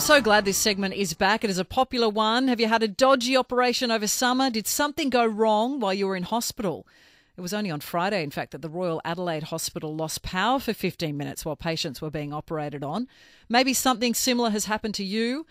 I'm so glad this segment is back. It is a popular one. Have you had a dodgy operation over summer? Did something go wrong while you were in hospital? It was only on Friday, in fact, that the Royal Adelaide Hospital lost power for 15 minutes while patients were being operated on. Maybe something similar has happened to you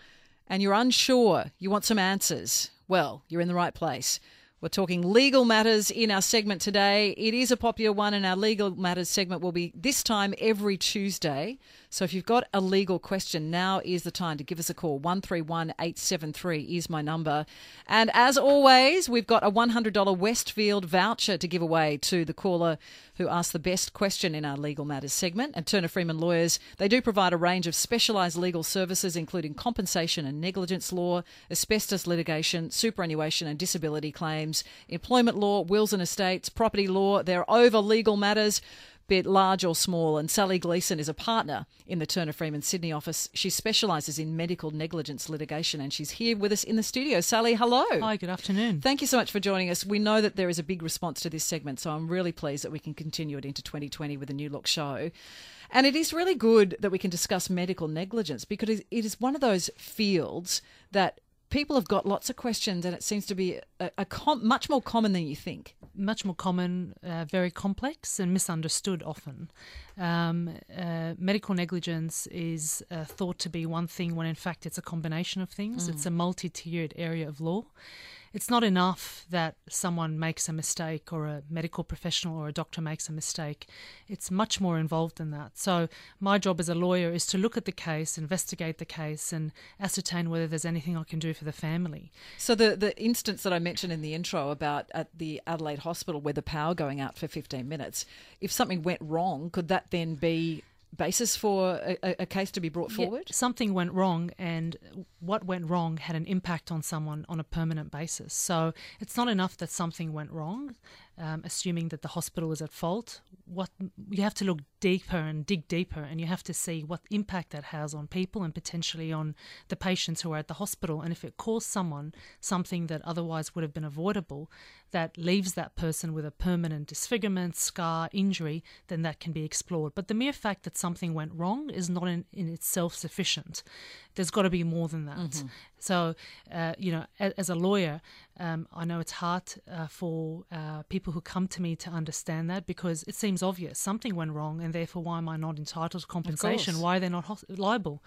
and you're unsure. You want some answers. Well, you're in the right place. We're talking legal matters in our segment today. It is a popular one, and our legal matters segment will be this time every Tuesday. So if you've got a legal question, now is the time to give us a call. 131873 is my number. And as always, we've got a $100 Westfield voucher to give away to the caller who asked the best question in our legal matters segment. And Turner Freeman Lawyers, they do provide a range of specialised legal services, including compensation and negligence law, asbestos litigation, superannuation and disability claims, employment law, wills and estates, property law. They're over legal matters bit large or small. And Sally Gleeson is a partner in the Turner Freeman Sydney office. She specialises in medical negligence litigation and she's here with us in the studio. Sally, hello. Hi, good afternoon. Thank you so much for joining us. We know that there is a big response to this segment, so I'm really pleased that we can continue it into 2020 with a new look show. And it is really good that we can discuss medical negligence because it is one of those fields that people have got lots of questions, and it seems to be a, a com- much more common than you think. Much more common, uh, very complex, and misunderstood often. Um, uh, medical negligence is uh, thought to be one thing when in fact it's a combination of things. Mm. It's a multi tiered area of law it's not enough that someone makes a mistake or a medical professional or a doctor makes a mistake. It's much more involved than that. So, my job as a lawyer is to look at the case, investigate the case, and ascertain whether there's anything I can do for the family. So, the, the instance that I mentioned in the intro about at the Adelaide Hospital where the power going out for 15 minutes, if something went wrong, could that then be basis for a, a, case to be brought forward? Yeah, something went wrong, and what went wrong had an impact on someone on a permanent basis. So it's not enough that something went wrong, um, assuming that the hospital is at fault. What you have to look deeper and dig deeper, and you have to see what impact that has on people and potentially on the patients who are at the hospital. And if it caused someone something that otherwise would have been avoidable, that leaves that person with a permanent disfigurement, scar, injury, then that can be explored. But the mere fact that something went wrong is not in, in itself sufficient. There's got to be more than that. Mm-hmm. So, uh, you know, as, as a lawyer, um, I know it's hard uh, for uh, people who come to me to understand that because it seems obvious something went wrong, and therefore, why am I not entitled to compensation? Why are they not liable?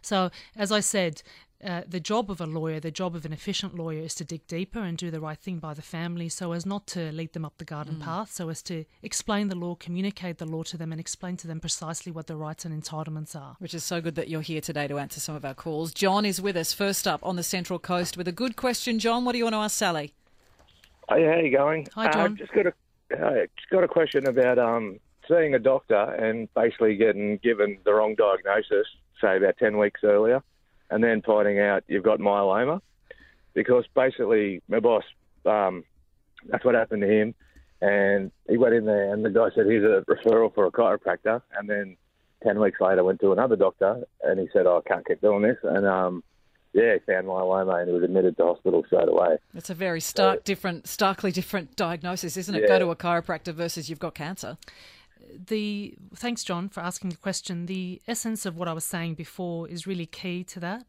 So, as I said, uh, the job of a lawyer, the job of an efficient lawyer, is to dig deeper and do the right thing by the family so as not to lead them up the garden mm. path, so as to explain the law, communicate the law to them, and explain to them precisely what their rights and entitlements are. Which is so good that you're here today to answer some of our calls. John is with us first up on the Central Coast with a good question. John, what do you want to ask Sally? Hey, how are you going? Hi, John. Uh, just got a uh, just got a question about um, seeing a doctor and basically getting given the wrong diagnosis, say about ten weeks earlier and then finding out you've got myeloma. Because basically, my boss, um, that's what happened to him. And he went in there, and the guy said, here's a referral for a chiropractor. And then 10 weeks later, went to another doctor, and he said, oh, I can't keep doing this. And um, yeah, he found myeloma and he was admitted to hospital straight away. It's a very stark, so, different, starkly different diagnosis, isn't it? Yeah. Go to a chiropractor versus you've got cancer the thanks, John, for asking the question. The essence of what I was saying before is really key to that.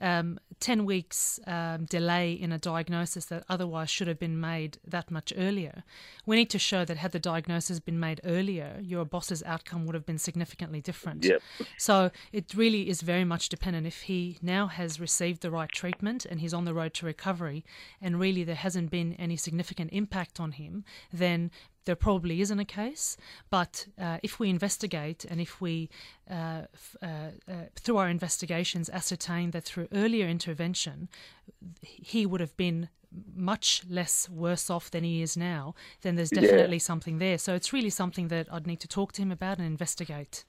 Um, 10 weeks um, delay in a diagnosis that otherwise should have been made that much earlier. We need to show that had the diagnosis been made earlier, your boss's outcome would have been significantly different. Yep. So it really is very much dependent if he now has received the right treatment and he's on the road to recovery, and really there hasn't been any significant impact on him, then there probably isn't a case. But uh, if we investigate and if we, uh, uh, uh, through our investigations, ascertain that through earlier intervention, he would have been much less worse off than he is now, then there's definitely yeah. something there. So it's really something that I'd need to talk to him about and investigate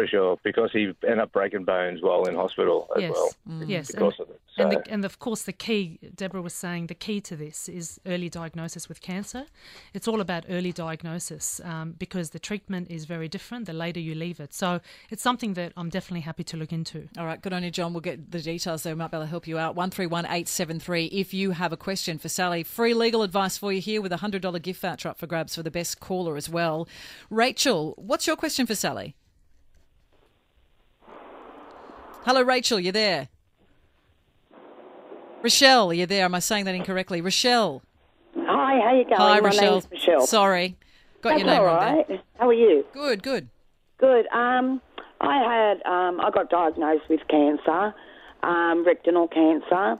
for sure, because he ended up breaking bones while in hospital as yes. well. Mm. Yes, because and, of it. So. And, the, and of course, the key, Deborah was saying, the key to this is early diagnosis with cancer. It's all about early diagnosis um, because the treatment is very different the later you leave it. So it's something that I'm definitely happy to look into. All right, good on you, John. We'll get the details there. We might be able to help you out. One three one eight seven three. If you have a question for Sally, free legal advice for you here with a hundred dollar gift voucher up for grabs for the best caller as well. Rachel, what's your question for Sally? Hello, Rachel, you there? Rochelle, are you there? Am I saying that incorrectly? Rochelle. Hi, how you going? Hi, My Rochelle. Sorry. Got That's your name all wrong there. right. How are you? Good, good. Good. Um, I had um, I got diagnosed with cancer, um, rectal cancer,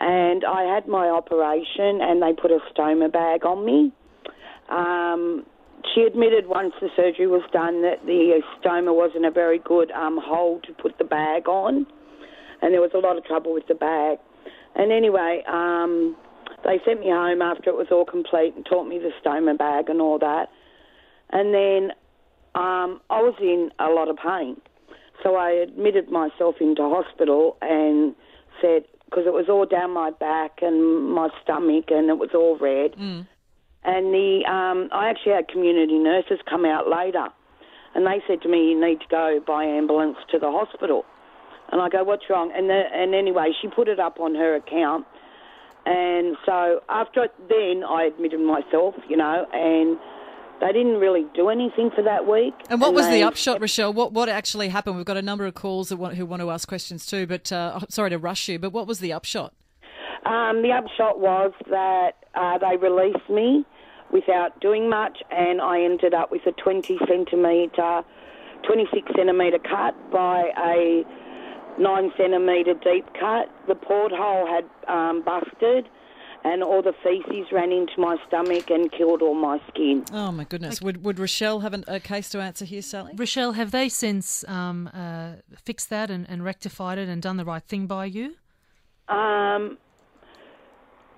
and I had my operation, and they put a stoma bag on me. Um, she admitted once the surgery was done that the stoma wasn't a very good um, hole to put the bag on, and there was a lot of trouble with the bag. And anyway, um, they sent me home after it was all complete and taught me the stoma bag and all that. And then um, I was in a lot of pain. So I admitted myself into hospital and said, because it was all down my back and my stomach and it was all red. And the um, I actually had community nurses come out later and they said to me, you need to go by ambulance to the hospital. And I go, what's wrong? And, the, and anyway, she put it up on her account. And so after then, I admitted myself, you know, and they didn't really do anything for that week. And what was they- the upshot, Rochelle? What what actually happened? We've got a number of calls that want, who want to ask questions too, but uh, sorry to rush you. But what was the upshot? Um, the upshot was that uh, they released me without doing much, and I ended up with a 20 centimetre, 26 centimetre cut by a 9 centimetre deep cut. The porthole had um, busted, and all the feces ran into my stomach and killed all my skin. Oh my goodness! Would would Rochelle have an, a case to answer here, Sally? Rochelle, have they since um, uh, fixed that and, and rectified it and done the right thing by you? Um,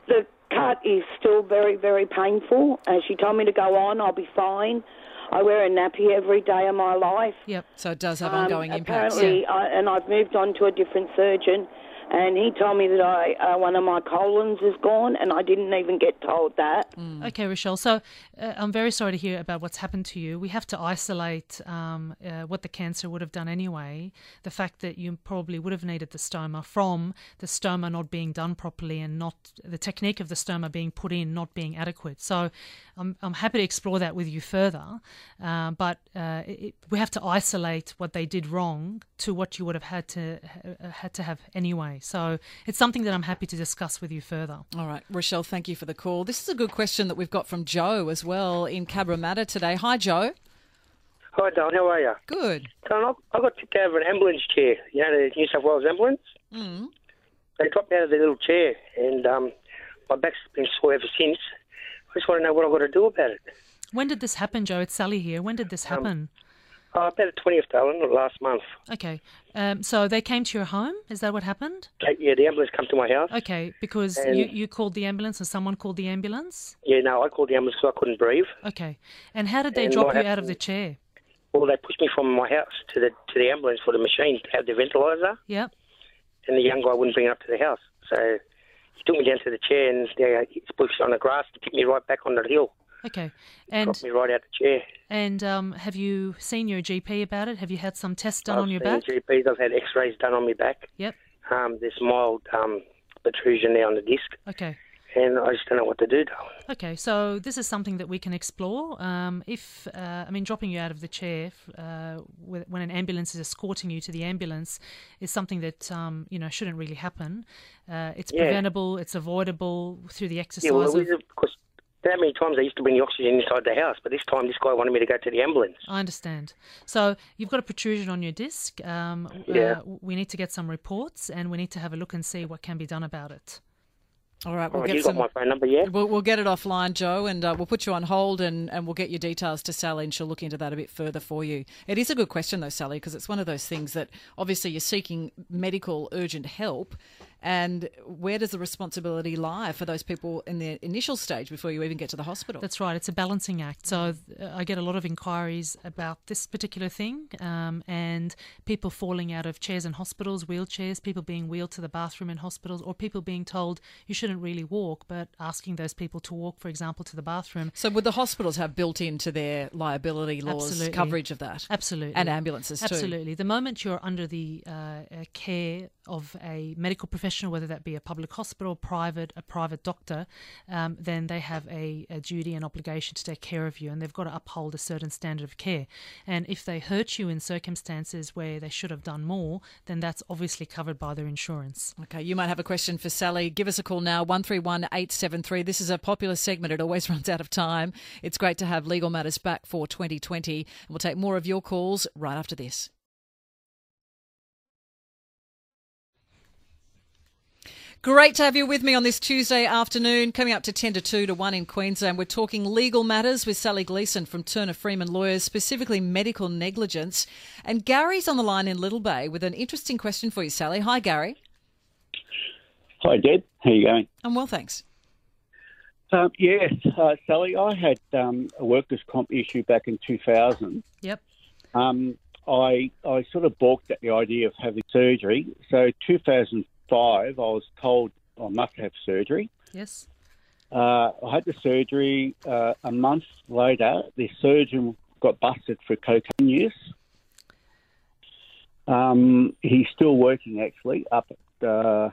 the cut is still very, very painful. Uh, she told me to go on, I'll be fine. I wear a nappy every day of my life. Yep. So it does have Um, ongoing impacts. Apparently, I, and I've moved on to a different surgeon, and he told me that I uh, one of my colons is gone, and I didn't even get told that. Okay, Rochelle. So uh, I'm very sorry to hear about what's happened to you. We have to isolate um, uh, what the cancer would have done anyway. The fact that you probably would have needed the stoma from the stoma not being done properly and not the technique of the stoma being put in not being adequate. So I'm, I'm happy to explore that with you further. Uh, but uh, it, we have to isolate what they did wrong to what you would have had to uh, had to have anyway. So it's something that I'm happy to discuss with you further. All right, Rochelle, thank you for the call. This is a good question that we've got from Joe as well in Cabramatta today. Hi, Joe. Hi, Don. How are you? Good. Don, I, I got kicked out of an ambulance chair. You know, the New South Wales ambulance? Mm. They dropped me out of the little chair, and um, my back's been sore ever since. I just want to know what I've got to do about it. When did this happen, Joe? It's Sally here. When did this happen? Oh, about the 20th, darling, last month. okay. Um, so they came to your home? Is that what happened? Yeah, the ambulance come to my house. Okay, because And- you, you called the ambulance or someone called the ambulance? Yeah, no, I called the ambulance because I couldn't breathe. Okay. And how did they And drop you out of the chair? Well, they pushed me from my house to the to the ambulance for the machine to have the ventilator, Yep. and the young guy wouldn't bring it up to the house. So he took me down to the chair, and yeah, he pushed on the grass to pick me right back on the hill. Okay. And Dropped me right out the chair. and um, have you seen your GP about it? Have you had some tests done I've on your seen back? GPs. I've had X-rays done on my back. Yep. Um, there's mild um, protrusion there on the disc, Okay. And I just don't know what to do. Okay, so this is something that we can explore. Um, if uh, I mean, dropping you out of the chair uh, when an ambulance is escorting you to the ambulance is something that um, you know shouldn't really happen. Uh, it's Yeah. preventable. It's avoidable through the exercise Yeah, well, of. because that many times I used to bring the oxygen inside the house, but this time this guy wanted me to go to the ambulance. I understand. So you've got a protrusion on your disc. Um, Yeah. uh, we need to get some reports, and we need to have a look and see what can be done about it. All right, Oh, we'll you get got some. my phone number, yeah? We'll, we'll get it offline, Joe, and uh, we'll put you on hold and, and we'll get your details to Sally and she'll look into that a bit further for you. It is a good question, though, Sally, because it's one of those things that obviously you're seeking medical urgent help. And where does the responsibility lie for those people in the initial stage before you even get to the hospital? That's right. It's a balancing act. So uh, I get a lot of inquiries about this particular thing, um, and people falling out of chairs in hospitals, wheelchairs, people being wheeled to the bathroom in hospitals, or people being told you shouldn't really walk, but asking those people to walk, for example, to the bathroom. so would the hospitals have built into their liability laws Absolutely. coverage of that? Absolutely. And ambulances too. Absolutely. The moment you're under the uh, uh, care of a medical professional professional, whether that be a public hospital, private, a private doctor, um, then they have a, a, duty and obligation to take care of you, and they've got to uphold a certain standard of care. And if they hurt you in circumstances where they should have done more, then that's obviously covered by their insurance. Okay, you might have a question for Sally. Give us a call now, one three one eight seven three. This is a popular segment; it always runs out of time. It's great to have Legal Matters back for 2020, and we'll take more of your calls right after this. Great to have you with me on this Tuesday afternoon, coming up to 10 to 2 to 1 in Queensland. We're talking legal matters with Sally Gleeson from Turner Freeman Lawyers, specifically medical negligence. And Gary's on the line in Little Bay with an interesting question for you, Sally. Hi, Gary. Hi, Deb. How you going? I'm well, thanks. Um, yes, uh, Sally, I had um, a workers' comp issue back in 2000. Yep. Um, I I sort of balked at the idea of having surgery. So 2000 five, I was told I must have surgery. Yes. Uh, I had the surgery. Uh, a month later, the surgeon got busted for cocaine use. Um, he's still working actually up at, uh,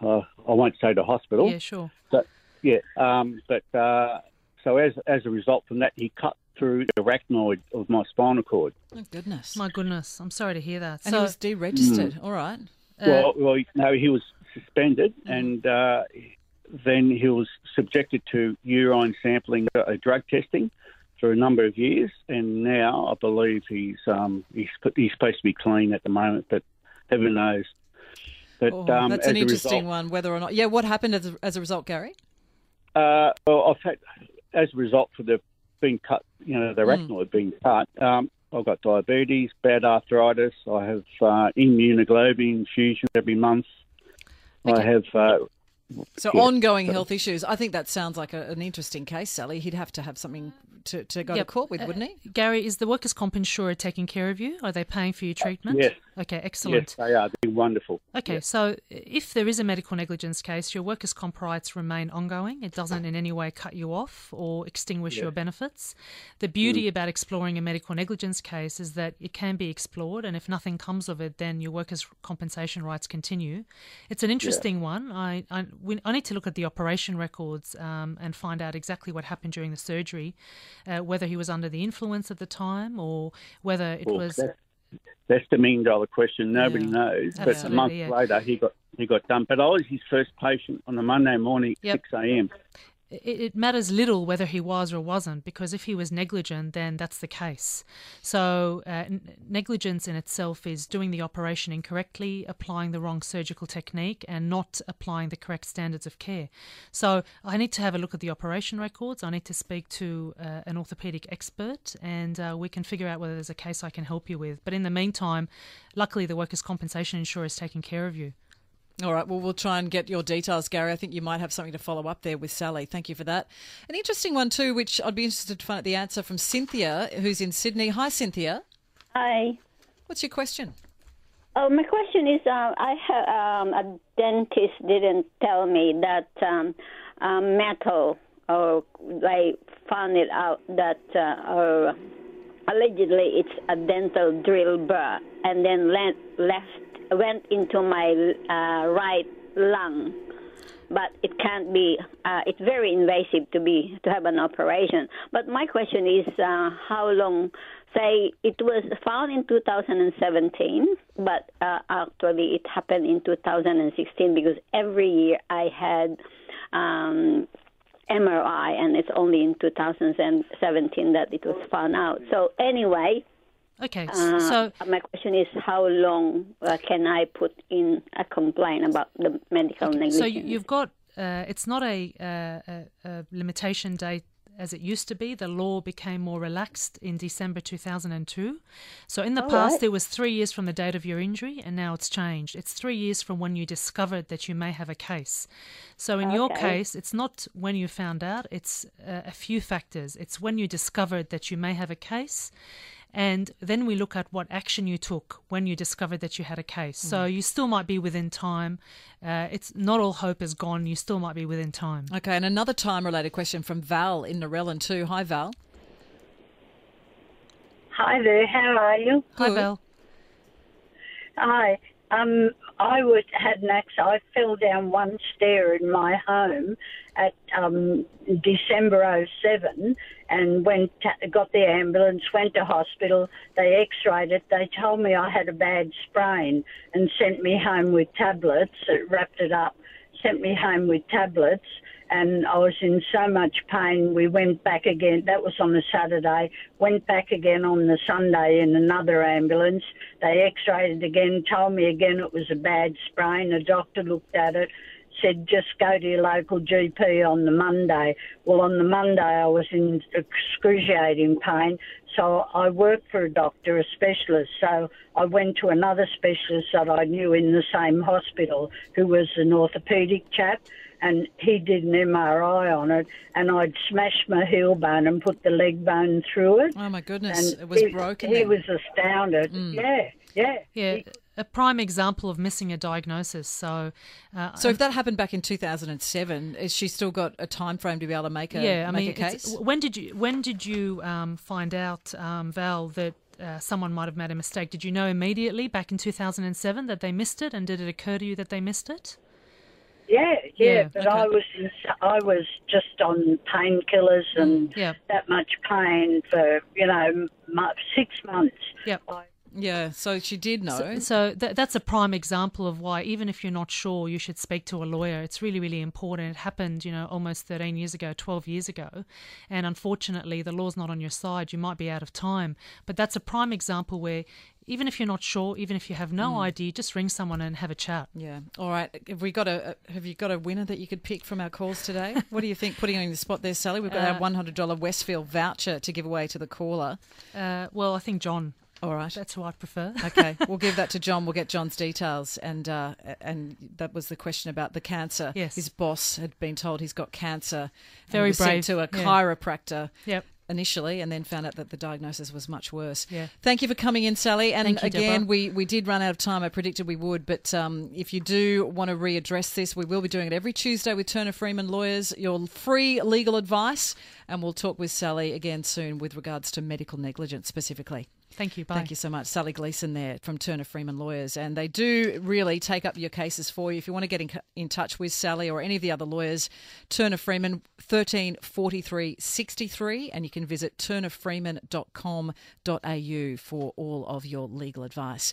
uh I won't say the hospital. Yeah, sure. But, yeah, um, but uh, so as as a result from that, he cut through the arachnoid of my spinal cord. Oh goodness! My goodness, I'm sorry to hear that. And so, he was deregistered. Mm. All right. Uh, well, well, no, he was suspended, and uh, then he was subjected to urine sampling, uh, drug testing, for a number of years, and now I believe he's um, he's he's supposed to be clean at the moment, but heaven knows. But oh, um, that's an interesting result, one. Whether or not, yeah, what happened as a, as a result, Gary? Uh, well, I've had as a result for the being cut, you know, the mm. being cut. Um, I've got diabetes, bad arthritis. I have uh, immunoglobulin infusion every month. Okay. I have. Uh, so yeah. ongoing health issues. I think that sounds like a, an interesting case, Sally. He'd have to have something to, to go yep. to court with, wouldn't he? Uh, Gary, is the workers' comp insurer taking care of you? Are they paying for your treatment? yes. Okay, excellent. Yes, they are. They're wonderful. Okay, yes. so if there is a medical negligence case, your workers' comp rights remain ongoing. It doesn't in any way cut you off or extinguish yes. your benefits. The beauty mm. about exploring a medical negligence case is that it can be explored, and if nothing comes of it, then your workers' compensation rights continue. It's an interesting yeah. one. I, I, we, I, need to look at the operation records um, and find out exactly what happened during the surgery uh, whether he was under the influence at the time or whether it well, was. That's, that's, the million dollar question. Nobody yeah, knows. But a month yeah. later, he got he got done. But I was his first patient on a Monday morning, yep. six a.m it, it, matters little whether he was or wasn't, because if he was negligent, then that's the case. So, uh, negligence in itself is doing the operation incorrectly, applying the wrong surgical technique, and not applying the correct standards of care. So, I need to have a look at the operation records. I need to speak to uh, an orthopedic expert, and uh, we can figure out whether there's a case I can help you with. But in the meantime, luckily, the workers' compensation insurer is taking care of you. All right. Well, we'll try and get your details, Gary. I think you might have something to follow up there with Sally. Thank you for that. An interesting one, too, which I'd be interested to find out the answer from Cynthia, who's in Sydney. Hi, Cynthia. Hi. What's your question? Oh, my question is uh, I have um, a dentist didn't tell me that um, um, metal, or they found it out that, uh, or allegedly it's a dental drill burr, and then left went into my uh, right lung, but it can't be. Uh, it's very invasive to be to have an operation. But my question is, uh, how long? Say it was found in 2017, but uh, actually it happened in 2016 because every year I had. Um, MRI, and it's only in 2017 that it was found out. So anyway, Okay, uh, so my question is, how long uh, can I put in a complaint about the medical okay, negligence? So you've got uh, it's not a, uh, a, a, limitation date as it used to be. The law became more relaxed in December 2002. So in the All past, right. there was three years from the date of your injury, and now it's changed. It's three years from when you discovered that you may have a case. So in okay. your case, it's not when you found out, it's uh, a few factors. It's when you discovered that you may have a case and then we look at what action you took when you discovered that you had a case. Mm. So you still might be within time. Uh, it's not all hope is gone. You still might be within time. Okay, and another time-related question from Val in Narellan too. Hi, Val. Hi there. How are you? Hi, Val. Hi. Um, I had an accident. I fell down one stair in my home at um, December 07 and went to, got the ambulance, went to hospital. They x-rayed it. They told me I had a bad sprain and sent me home with tablets. It wrapped it up, sent me home with tablets and I was in so much pain. We went back again. That was on the Saturday. Went back again on the Sunday in another ambulance. They x-rayed it again, told me again it was a bad sprain. The doctor looked at it, said just go to your local GP on the Monday. Well, on the Monday I was in excruciating pain, so I worked for a doctor, a specialist. So I went to another specialist that I knew in the same hospital, who was an orthopaedic chap and he did an MRI on it, and I'd smashed my heel bone and put the leg bone through it. Oh my goodness, and it was he, broken. He then. was astounded. Yeah, yeah. Yeah, He- a prime example of missing a diagnosis. So, uh, So if that happened back in 2007, is she still got a time frame to be able to make a yeah, I make mean, a case? when did you when did you um, find out, um, Val, that uh, someone might have made a mistake? Did you know immediately back in 2007 that they missed it, and did it occur to you that they missed it? Yeah, yeah, Yeah, but okay. I was in, I was just on painkillers and Yeah. that much pain for you know six months. Yep. I, Yeah, so she did know. So, so th- that's a prime example of why, even if you're not sure, you should speak to a lawyer. It's really, really important. It happened, you know, almost 13 years ago, 12 years ago. And unfortunately, the law's not on your side. You might be out of time. But that's a prime example where, even if you're not sure, even if you have no idea, just ring someone and have a chat. yeah. All right. Have we got a Have you got a winner that you could pick from our calls today? what do you think? Putting on the spot there, Sally. We've got our Uh, one hundred dollar Westfield voucher to give away to the caller. Uh, well, I think John. All right. That's who I'd prefer. okay, we'll give that to John. We'll get John's details, and uh, and that was the question about the cancer. Yes. his boss had been told he's got cancer. and Very was sent to a yeah. chiropractor. Yep. Initially, and then found out that the diagnosis was much worse. Yeah. Thank you for coming in, Sally. And you, again, Deborah. we, we did run out of time. I predicted we would, but um, if you do want to readdress this, we will be doing it every Tuesday with Turner Freeman Lawyers. Your free legal advice, and we'll talk with Sally again soon with regards to medical negligence specifically. Thank you. Bye. Thank you so much. Sally Gleeson there from Turner Freeman Lawyers. And they do really take up your cases for you. If you want to get in, in touch with Sally or any of the other lawyers, Turner Freeman, 1343 63. And you can visit turnerfreeman.com.au for all of your legal advice.